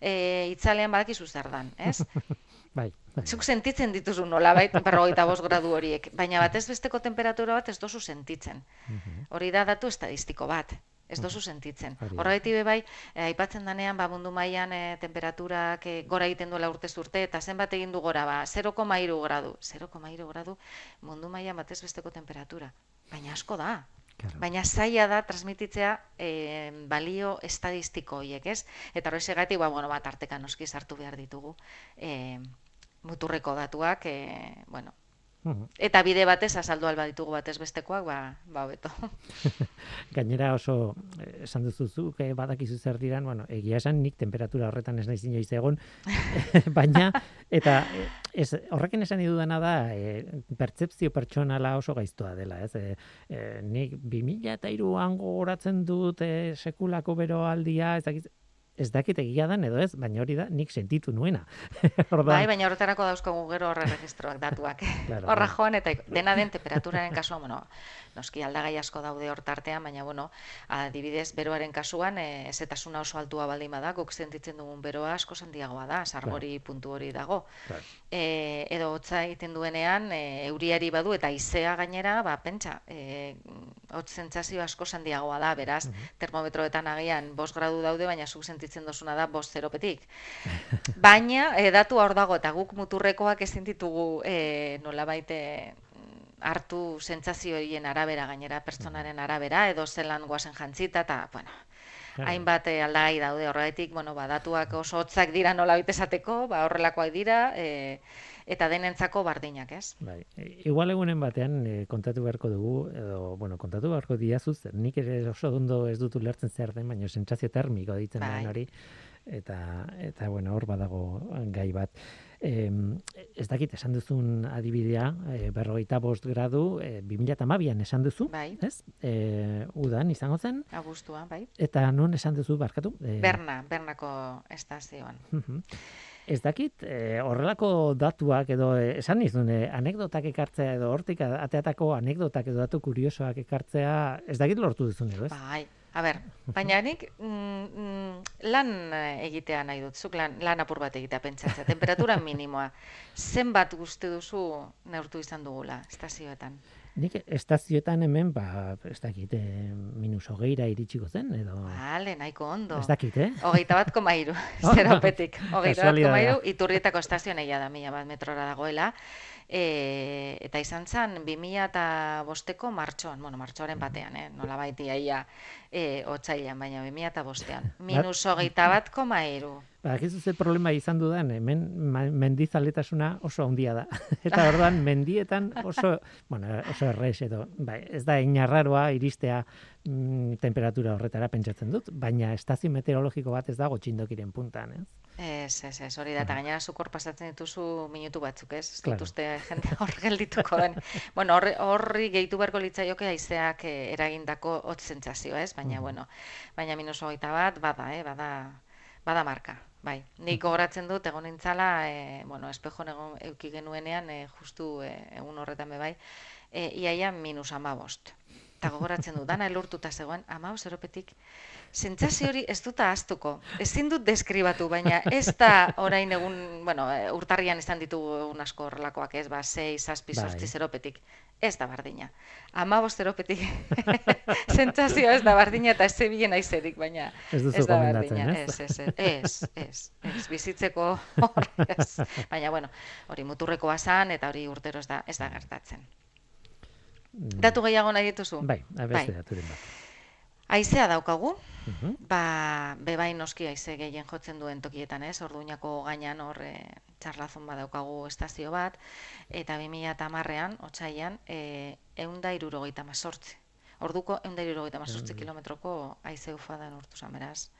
e, itzalean badakizu zer dan, ez? bai, bai. Zuk sentitzen dituzu nolabait 45 gradu horiek, baina batez besteko temperatura bat ez dozu sentitzen. Mhm. Hori da datu estadistiko bat ez dozu sentitzen. Horregaiti be bai, eh, aipatzen danean ba mundu mailan e, temperaturak e, gora egiten duela urte urte eta zenbat egin du gora ba 0,3 gradu. 0,3 gradu mundu mailan batez besteko temperatura. Baina asko da. Claro. Baina zaila da transmititzea e, balio estadistiko horiek, ez? Eta horrexegatik, ba, bueno, bat arteka noski sartu behar ditugu e, muturreko datuak, e, bueno, Eta bide batez azaldu alba ditugu batez bestekoak, ba, ba beto. Gainera oso eh, esan duzu ke badakizu zer diran, bueno, egia esan nik temperatura horretan ez naiz inoiz egon, baina eta eh, ez horrekin esan dudana da e, pertsepzio pertsonala oso gaiztoa dela, ez? E, e, nik 2003an gogoratzen dut e, sekulako beroaldia, ez dakiz ez dakit egia dan edo ez, baina hori da nik sentitu nuena. bai, baina horretarako dauzkagu gero horre registroak datuak. Claro, Horra joan eta dena den temperaturaren kasua, bueno, noski aldagai asko daude hor tartean, baina bueno, adibidez beroaren kasuan e, ezetasuna oso altua baldin bada, guk sentitzen dugun beroa asko handiagoa da, sargori puntu hori dago. Claro. E, edo hotza egiten duenean e, euriari badu eta izea gainera, ba pentsa, e, hotz sentsazio asko handiagoa da, beraz, termometroetan agian 5 gradu daude, baina zuk sentitzen dosuna da 5 zeropetik. baina e, datu hor dago eta guk muturrekoak ezin ditugu e, nolabait hartu sentsazioien arabera gainera pertsonaren arabera edo zelan goazen jantzita eta bueno hainbat eh, aldagai daude horregatik bueno badatuak oso hotzak dira nola esateko ba horrelakoak dira e, eta denentzako bardinak, ez? Bai, igual egunen batean e, kontatu beharko dugu edo bueno, kontatu beharko diazu nik ere oso ondo ez dut ulertzen zer den, baina sentsazio termiko ditzen bai. hori eta eta bueno, hor badago gai bat. Eh, ez dakit, esan duzun adibidea, e, berrogeita bost gradu, e, 2008an esan duzu, bai. ez? E, udan izango zen. Agustua, bai. Eta non esan duzu, barkatu? E, Berna, Bernako estazioan. Ez dakit, e, horrelako datuak edo esan izun, anekdotak ekartzea edo hortik ateatako anekdotak edo datu kuriosoak ekartzea, ez dakit lortu duzun edo, ez? Bai, A ber, baina nik mm, mm, lan egitea nahi dut, zuk lan, lan apur bat egitea pentsatzea, temperatura minimoa. Zenbat guzti duzu neurtu izan dugula, estazioetan? Nik estazioetan hemen, ba, ez dakit, eh, minus hogeira iritsiko zen, edo... Vale, nahiko ondo. Ez dakit, eh? Hogeita bat koma iru, zeropetik. Hogeita bat koma iru, iturrietako estazioa nahi da, mila bat metrora dagoela e, eta izan zen 2000 eta bosteko martxoan, bueno, martxoaren batean, eh? nola baiti aia e, otzailean, baina 2000 eta bostean. Minus hogeita bat koma eru. Ba, ze problema izan dudan, hemen mendizaletasuna oso handia da. eta orduan, mendietan oso, bueno, oso errez edo, bai, ez da inarraroa iristea mm, temperatura horretara pentsatzen dut, baina estazio meteorologiko bat ez dago txindokiren puntan, ez? Ez, ez, ez, hori da, eta gainera zukor pasatzen dituzu minutu batzuk, ez? Ez dituzte jende hor geldituko den. bueno, horri, horri gehitu beharko litzaioke aizeak eh, eragindako hot sentsazio, ez? Baina, bueno, baina minus hogeita bat, bada, eh? bada, bada marka. Bai, nik gogoratzen dut egon nintzala, e, bueno, espejo egon euki genuenean, e, justu e, egun horretan be bai, e, iaia minus ama bost. Eta gogoratzen du, dana elurtuta zegoen, ama eropetik, Sentsazio hori ez dut ahaztuko. Ezin dut deskribatu, baina ez da orain egun, bueno, eh, urtarrian izan ditugu egun asko horrelakoak, ez, ba, 6, 7, 8 zeropetik. Ez da bardina. Ama zeropetik. Sentsazio ez da bardina eta ez zebilen aizerik, baina ez, ez da bardina. Ez, ez, ez, ez, ez, bizitzeko hor, Baina, bueno, hori muturrekoa zan eta hori urtero ez da, ez da gertatzen. Mm. Datu gehiago nahi dituzu? Bai, abeste bai. daturen bat. Aizea daukagu, uh ba, bebain noski aize gehien jotzen duen tokietan, ez? Orduñako gainan hor e, txarlazon badaukagu estazio bat, eta 2000 eta marrean, otxaian, e, eunda irurogeita mazortzi. Orduko eunda irurogeita mazortzi kilometroko aize ufadan urtu beraz.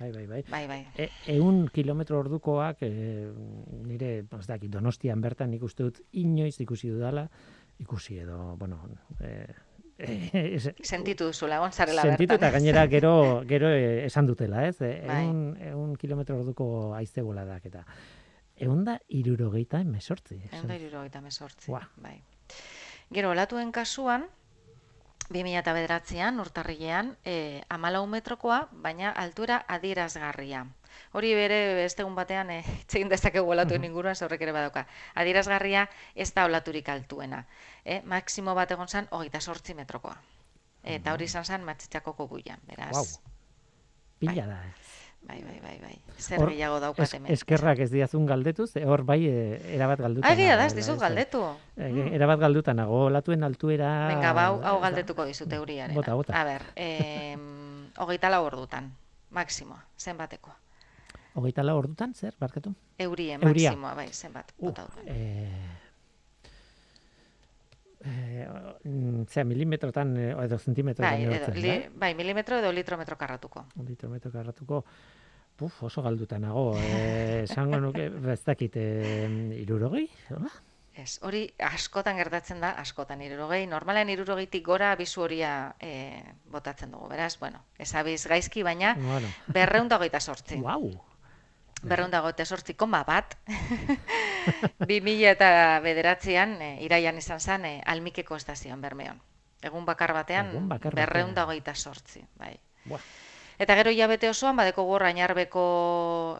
bai, bai, bai. Bai, bai. E, eun kilometro ordukoak, e, nire, ez dakit, donostian bertan nik uste dut inoiz ikusi dudala, ikusi edo, bueno, e, e, es- Sentitu duzula, egon zarela sentitu eta bertan. gainera gero, gero e, esan dutela, ez? E, Bai. eun, eun kilometro orduko aizte boladak eta eun da irurogeita emesortzi. Ehun da hirurogeita hemezortzi, Ua. bai. Gero, olatuen kasuan, 2009an, urtarrilean, e, amalau metrokoa, baina altura adierazgarria. Hori bere beste egun batean e, itxegin dezakegu olatuen inguruan, horrek ere badauka. Adierazgarria ez da olaturik altuena. E, maksimo bat egon zan, hogeita sortzi metrokoa. Eta hori izan zen matxitxakoko guian, beraz. Wow. Pila da. eh. Bai, bai, bai, bai. Zer Hor, gehiago daukat hemen. eskerrak ez diazun galdetu, ze hor bai e, erabat galduta. Ah, da, ez dizut galdetu. E, erabat galduta nago, latuen altuera... Venga, ba, hau, galdetuko dizut euriaren. Bota, bota. A ber, em, hogeita lau ordutan, maksimoa, zenbatekoa. Hogeita lau ordutan, zer, barkatu? Eurien, Euria. maksimoa, bai, zenbat, Uh, eh, mm, zera, milimetrotan eh, edo zentimetrotan Bai, edo, li, da? bai, milimetro edo litrometro karratuko. Litrometro karratuko, puf, oso galduta nago, esango nuke, ez dakit, eh, irurogei? Hola? Ez, hori askotan gertatzen da, askotan irurogei, normalean irurogeitik gora abizu horia e, botatzen dugu, beraz, bueno, ez abiz gaizki, baina Bueno, berreun da hogeita sortzi. wow, Berreun da hogeita sortzi koma bat, bi eta bederatzean, e, iraian izan zen, e, almikeko estazioan bermeon. Egun bakar batean, Egun bakar berreun da batean. hogeita sortzi, bai. Buah. Eta gero hilabete osoan, badeko gor ainarbeko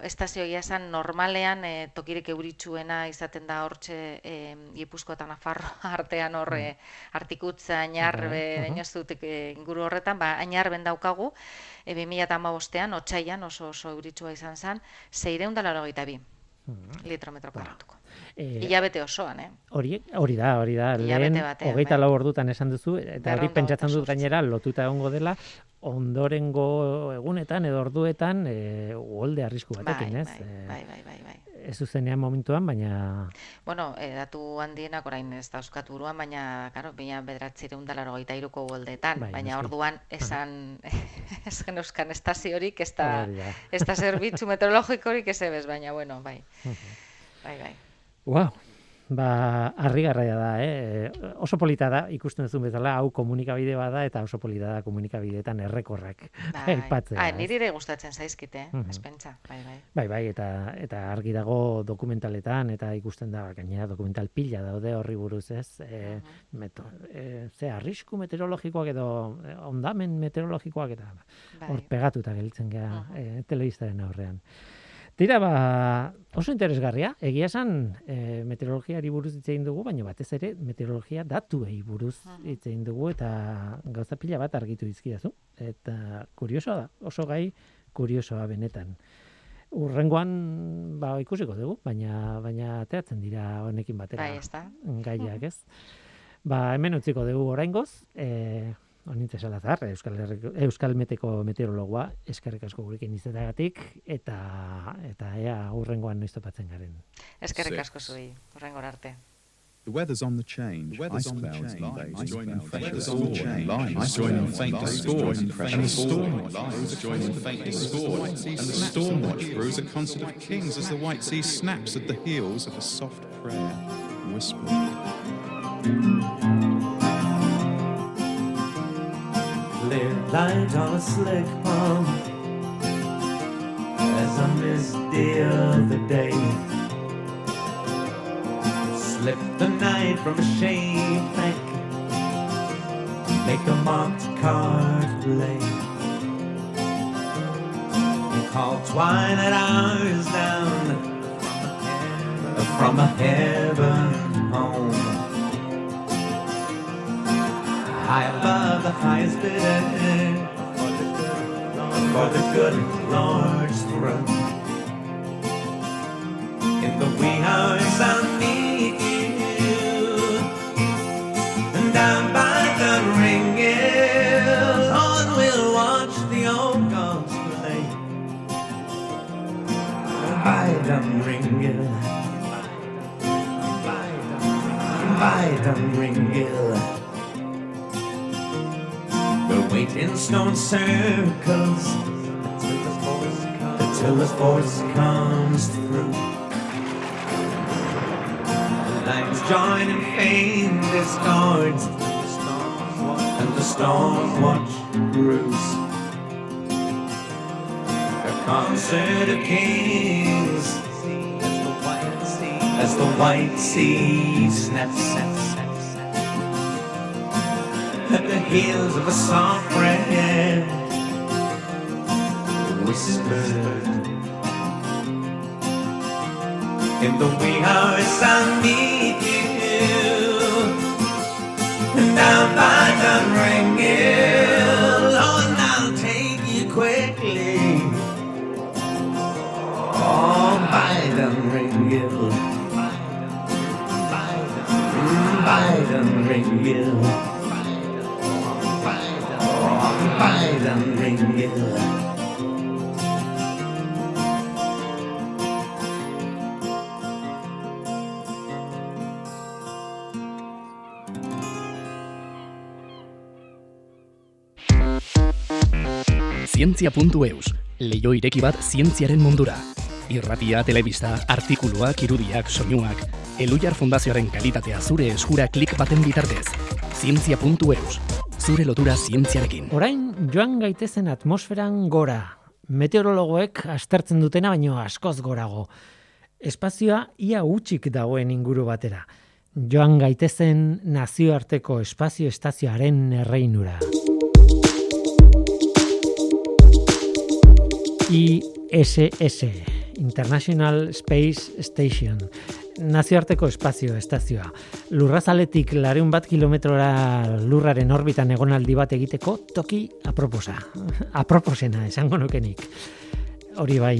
estazioia esan normalean e, tokirik euritsuena izaten da hortxe e, Gipuzkoa eta Nafarro artean hor e, artikutza, ainarbe, uh dut e, inguru horretan, ba, ainarben daukagu, e, 2008an, otsaian oso oso euritsua izan zen, 682 litrometro karratuko. Eh, Hilabete osoan, eh? Hori, hori da, hori da. Lehen batean, hogeita bai. lau ordutan esan duzu, eta hori pentsatzen dut gainera lotuta egongo dela, ondorengo egunetan edo orduetan e, uholde arrisku Bai, batekin, bai, ez? bai, bai, bai, bai. Ez zuzenean momentuan, baina Bueno, e, datu handienak orain ez dauzkat buruan, baina, karo, baina bederatzireun da larogeita iruko uholdeetan, Bai, baina noski. orduan esan, ez geneuzkan estaziorik, ez da, hori da. ez da zerbitzu meteorologikorik ez ebez, baina, bueno, bai. Bai, bai. Wow, ba, harrigarria da, eh? Oso polita da, ikusten duzun bezala, hau komunikabide bada eta oso polita da komunikabideetan errekorrak Bai, aipatzea. ez? niri ere gustatzen zaizkite, eh? Mhm. ez pentsa, bai, bai. Bai, bai, eta, eta argi dago dokumentaletan, eta ikusten da, gainera dokumental pila daude horri buruz, ez? E, meto, e, ze, arrisku meteorologikoak edo e, ondamen meteorologikoak eta bai. hor pegatuta gelditzen gea Mhm. e, telebistaren aurrean. Tira, ba, oso interesgarria, egia esan e, meteorologiari buruz hitz egin dugu, baina batez ere meteorologia datuei buruz hitz egin dugu, eta gauza pila bat argitu dizkidazu. Eta kuriosoa da, oso gai kuriosoa benetan. Urrengoan ba ikusiko dugu, baina baina ateratzen dira honekin batera Bai, ez gaiak, ez? Ba, hemen utziko dugu oraingoz, eh Onintze Salazar, Euskal, Herriko, Euskal Meteko meteorologoa, eskerrik asko gurekin izetagatik, eta, eta ea urrengoan noiz topatzen garen. Eskerrik asko zuei, horrengor arte. The weather's on the change. The weather's Ice on the clouds change. lines Ice join in clouds faint lines to join score. in Lines Ice join in clouds faint to lines score. join in And the storm faint watch to brews a score. join in faint to score. And the storm watch brews a concert of kings as the white sea snaps at the heels of a soft prayer whispered. Lit light on a slick pump As I missed the other day. Slip the night from a shade bank Make a marked card play. You call twilight hours down. From a heaven home high above the highest bidder for the good Lord's throne. In the wee hours I'll meet you, and down by the ringers, on we'll watch the old gods play. By dum ringel, by dum ringel. We'll wait in stone circles till the force comes through. Lights join in fame discords, and the storm watch brews. A concert of kings as the white sea snaps at the heels of a song friend whispered in the way I meet you. And down by the I'm oh and I'll take you quickly. Oh by the ringing mm, by the ringing Dunring Hill Zientzia.eus, leio ireki bat zientziaren mundura. Irratia, telebista, artikuluak, irudiak, soinuak, Elujar Fundazioaren kalitatea zure eskura klik baten bitartez. Zientzia.eus, zure lotura zientziarekin. Orain joan gaitezen atmosferan gora. Meteorologoek astertzen dutena baino askoz gorago. Espazioa ia utxik dagoen inguru batera. Joan gaitezen nazioarteko espazio estazioaren erreinura. ISS, International Space Station, nazioarteko espazio estazioa. Lurrazaletik lareun bat kilometrora lurraren orbitan egonaldi bat egiteko toki aproposa. Aproposena, esango nukenik. Hori bai,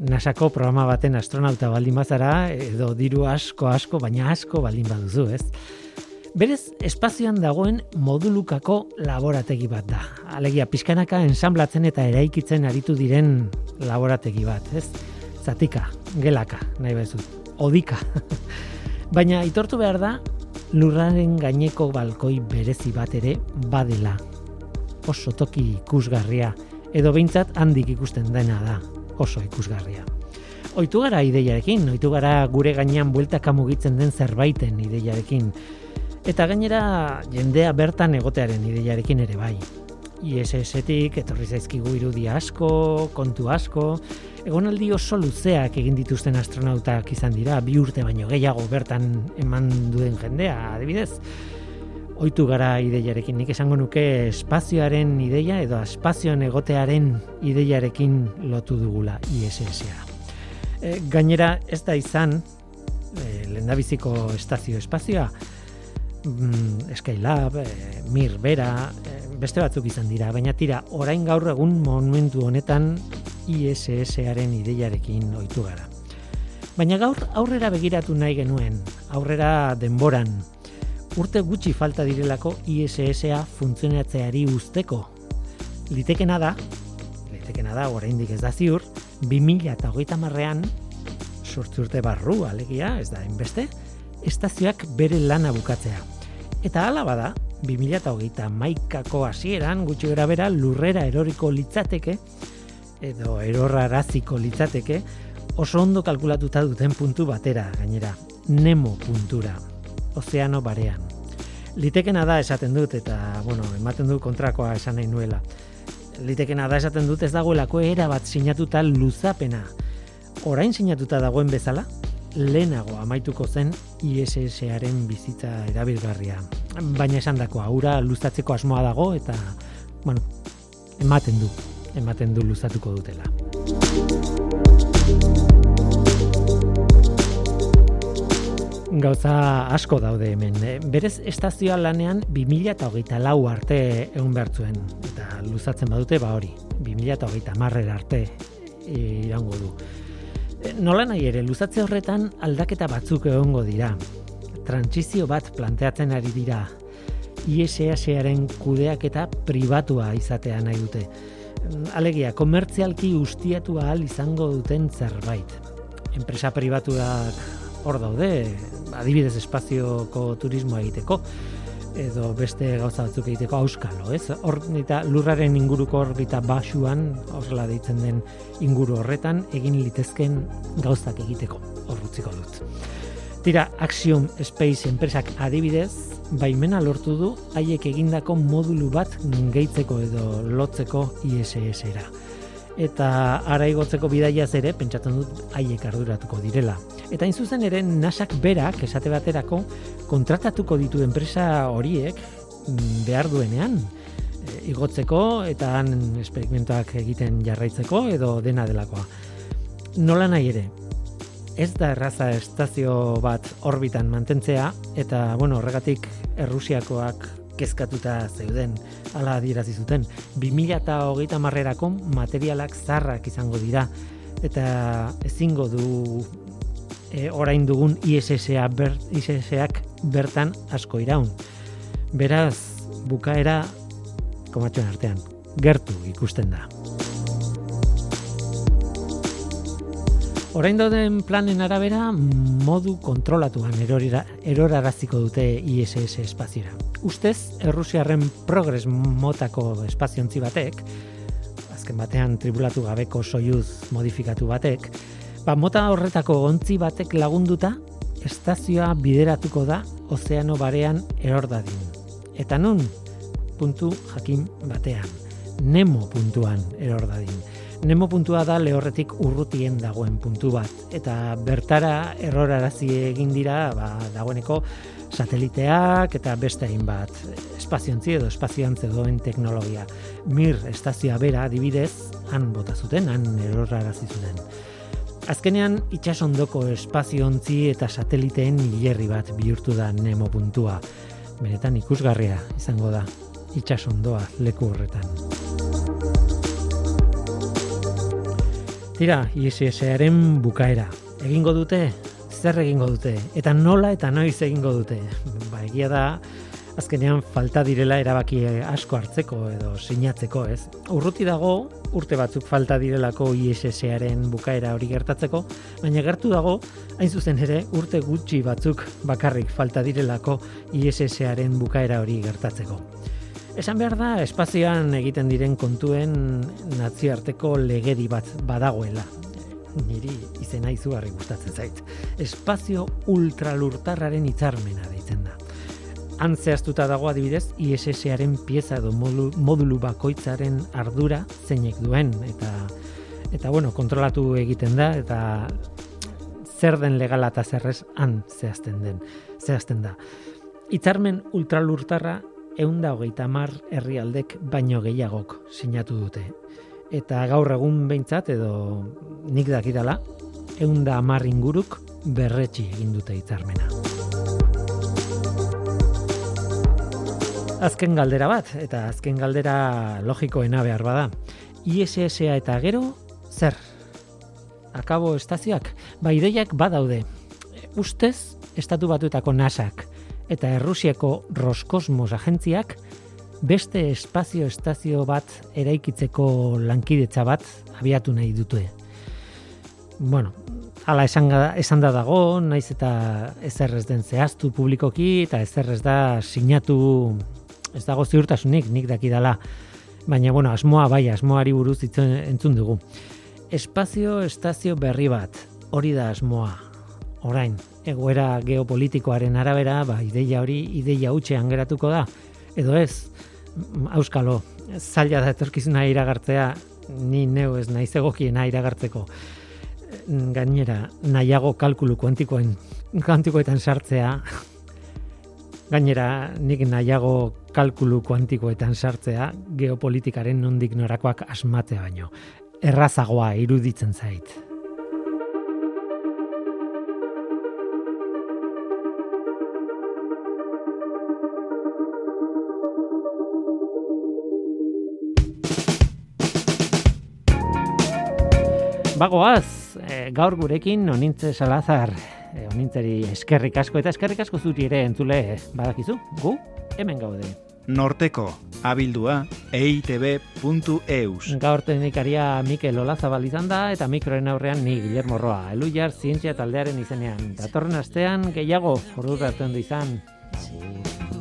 NASAko programa baten astronauta baldin bazara, edo diru asko asko, baina asko baldin baduzu, ez? Berez, espazioan dagoen modulukako laborategi bat da. Alegia, pixkanaka ensamblatzen eta eraikitzen aritu diren laborategi bat, ez? Zatika, gelaka, nahi bezu, odika. Baina aitortu behar da, lurraren gaineko balkoi berezi bat ere badela. Oso toki ikusgarria, edo behintzat handik ikusten dena da, oso ikusgarria. Oitu gara ideiarekin, oitu gara gure gainean bueltaka mugitzen den zerbaiten ideiarekin, Eta gainera jendea bertan egotearen ideiarekin ere bai. ISS-etik etorri zaizkigu irudi asko, kontu asko, egonaldi oso luzeak egin dituzten astronautak izan dira, bi urte baino gehiago bertan eman duen jendea, adibidez. Oitu gara ideiarekin, nik esango nuke espazioaren ideia edo espazioan egotearen ideiarekin lotu dugula ISS-a. E, gainera ez da izan, e, lendabiziko estazio espazioa, mm, Skylab, e, Mir Bera, e, beste batzuk izan dira, baina tira, orain gaur egun momentu honetan ISS-aren ideiarekin ohitu gara. Baina gaur aurrera begiratu nahi genuen, aurrera denboran. Urte gutxi falta direlako ISS-a funtzionatzeari usteko. Litekena da, litekena da, oraindik ez da ziur, 2008 marrean, sortzi urte barru, alegia, ez da, inbeste, estazioak bere lana bukatzea. Eta hala bada, 2008 maikako hasieran gutxi gara bera lurrera eroriko litzateke, edo erorraraziko litzateke, oso ondo kalkulatuta duten puntu batera, gainera, Nemo puntura, ozeano barean. Litekena da esaten dut, eta, bueno, ematen du kontrakoa esan nahi nuela. Litekena da esaten dut ez dagoelako era bat sinatuta luzapena. Orain sinatuta dagoen bezala, lehenago amaituko zen ISS-aren bizitza erabilgarria. Baina esan dako, aura luzatzeko asmoa dago eta, bueno, ematen du, ematen du luzatuko dutela. Gauza asko daude hemen. Berez estazioa lanean 2008 lau arte egun behartzuen. Eta luzatzen badute, ba hori, 2008 marrera arte e, irango du. Nola nahi ere, luzatze horretan aldaketa batzuk egongo dira. Trantsizio bat planteatzen ari dira. ISS-aren kudeaketa pribatua izatea nahi dute. Alegia, komertzialki ustiatu ahal izango duten zerbait. Enpresa pribatuak hor daude, adibidez espazioko turismoa egiteko. Edo beste gauza batzuk egiteko auskalo, ez? Orbita lurraren inguruko orbita basuan, horrela deitzen den inguru horretan egin litezken gauzak egiteko, horrutziko dut. Tira, Axiom Space enpresak adibidez, baimena lortu du haiek egindako modulu bat gehitzeko edo lotzeko ISS-era. Eta ara igotzeko bidaiaz ere, pentsatzen dut haiek arduratuko direla. Eta hain zuzen ere, nasak berak, esate baterako, kontratatuko ditu enpresa horiek mm, behar duenean, e, igotzeko eta han esperimentoak egiten jarraitzeko edo dena delakoa. Nola nahi ere, ez da erraza estazio bat orbitan mantentzea eta bueno, horregatik Errusiakoak kezkatuta zeuden, hala adierazi zuten. 2030 marrerako materialak zarrak izango dira eta ezingo du e, orain dugun ISSA ber, ISSak bertan asko iraun. Beraz, bukaera komatxoen artean, gertu ikusten da. Orain dauden planen arabera, modu kontrolatuan erorira, eroraraziko dute ISS espaziora. Ustez, Errusiarren progres motako espaziontzi batek, azken batean tribulatu gabeko soiuz modifikatu batek, ba, mota horretako ontzi batek lagunduta, estazioa bideratuko da ozeano barean eror dadin. Eta nun, puntu jakin batean, Nemo puntuan eror dadin. Nemo puntua da lehorretik urrutien dagoen puntu bat. Eta bertara errorarazi egin dira ba, dagoeneko sateliteak eta beste hainbat espaziontzi edo espazioantze doen teknologia. Mir estazioa bera adibidez, han bota zuten, han errorarazi zuten. Azkenean itsasondoko espaziontzi eta sateliteen hilerri bat bihurtu da Nemo puntua. Benetan ikusgarria izango da itsasondoa leku horretan. Tira, ISS-aren bukaera. Egingo dute, zer egingo dute, eta nola eta noiz egingo dute. Ba, egia da, azkenean falta direla erabaki asko hartzeko edo sinatzeko, ez? Urruti dago, urte batzuk falta direlako ISS-aren bukaera hori gertatzeko, baina gertu dago, hain zuzen ere, urte gutxi batzuk bakarrik falta direlako ISS-aren bukaera hori gertatzeko. Esan behar da, espazioan egiten diren kontuen nazioarteko legedi bat badagoela. Niri izena izugarri gustatzen zait. Espazio ultralurtarraren hitzarmena deitzen da. Han zehaztuta dago adibidez, ISS-aren pieza edo modulu, modulu bakoitzaren ardura zeinek duen, eta eta bueno, kontrolatu egiten da, eta zer den legala eta zerrez han zehazten den, zehazten da. Hitzarmen ultralurtarra eunda hogeita mar herrialdek baino gehiagok sinatu dute. Eta gaur egun behintzat, edo nik dakidala, eunda amar inguruk berretxi egin dute hitzarmena. Azken galdera bat, eta azken galdera logikoena behar bada. ISSA eta gero, zer? Akabo estazioak? Ba, ideiak badaude. Ustez, estatu batuetako nasak eta Errusiako Roskosmos agentziak beste espazio estazio bat eraikitzeko lankidetza bat abiatu nahi dute. Bueno, hala esan, esan da dago, naiz eta ezer ez den zehaztu publikoki eta ezer ez da sinatu ez dago ziurtasunik nik dakidala. Baina, bueno, asmoa bai, asmoari buruz itzen, entzun dugu. Espazio estazio berri bat, hori da asmoa, orain, egoera geopolitikoaren arabera, ba, ideia hori, ideia utxean geratuko da, edo ez, auskalo, zaila da etorkizuna iragartzea, ni neu ez naiz egokiena iragartzeko. Gainera, nahiago kalkulu kuantikoen, kuantikoetan sartzea, gainera, nik nahiago kalkulu kuantikoetan sartzea, geopolitikaren nondik norakoak asmatzea baino. Errazagoa iruditzen zait. Bagoaz, e, gaur gurekin onintze salazar, e, onintzeri eskerrik asko eta eskerrik asko zuri ere entzule badakizu, gu hemen gaude. Norteko, abildua, eitb.eus. Gaur teknikaria Mikel Olazabal izan da eta mikroen aurrean ni Guillermo Roa, elujar zientzia taldearen izenean. Datorren astean gehiago, ordu izan. Agur.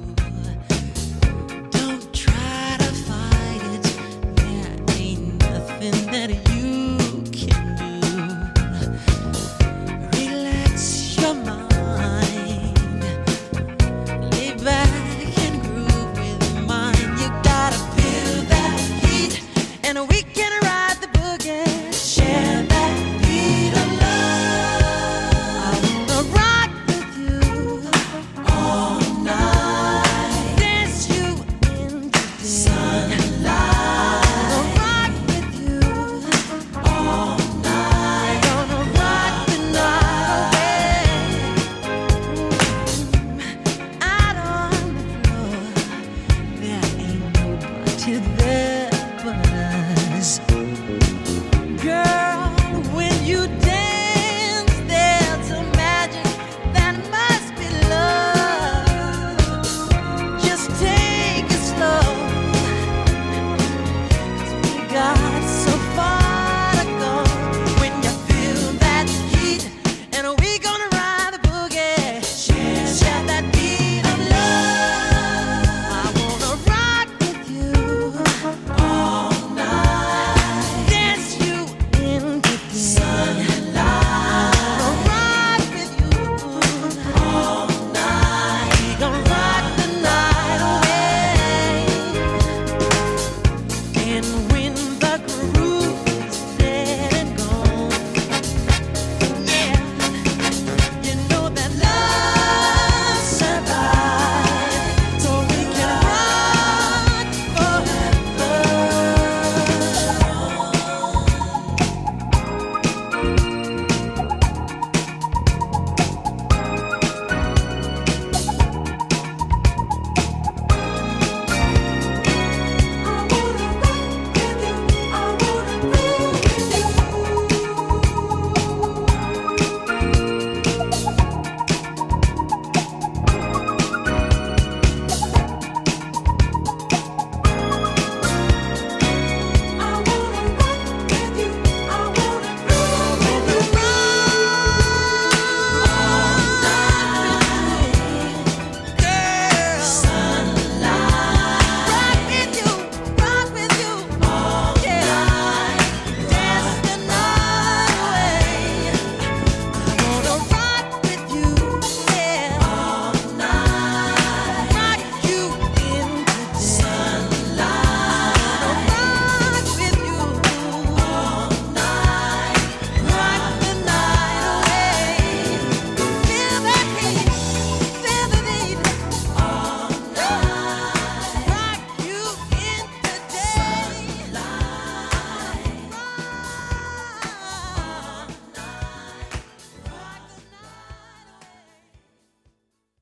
like